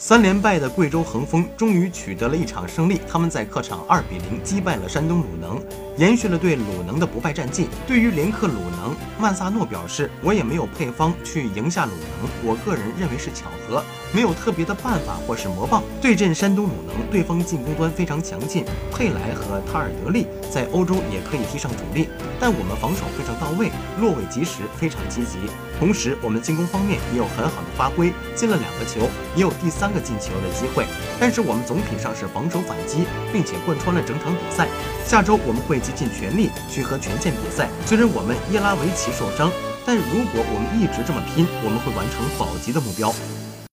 三连败的贵州恒丰终于取得了一场胜利，他们在客场二比零击败了山东鲁能，延续了对鲁能的不败战绩。对于连克鲁能，曼萨诺表示：“我也没有配方去赢下鲁能，我个人认为是巧合，没有特别的办法或是魔棒。对阵山东鲁能，对方进攻端非常强劲，佩莱和塔尔德利在欧洲也可以踢上主力，但我们防守非常到位，落位及时，非常积极。同时，我们进攻方面也有很好的发挥，进了两个球，也有第。”三个进球的机会，但是我们总体上是防守反击，并且贯穿了整场比赛。下周我们会竭尽全力去和权健比赛。虽然我们伊拉维奇受伤，但如果我们一直这么拼，我们会完成保级的目标。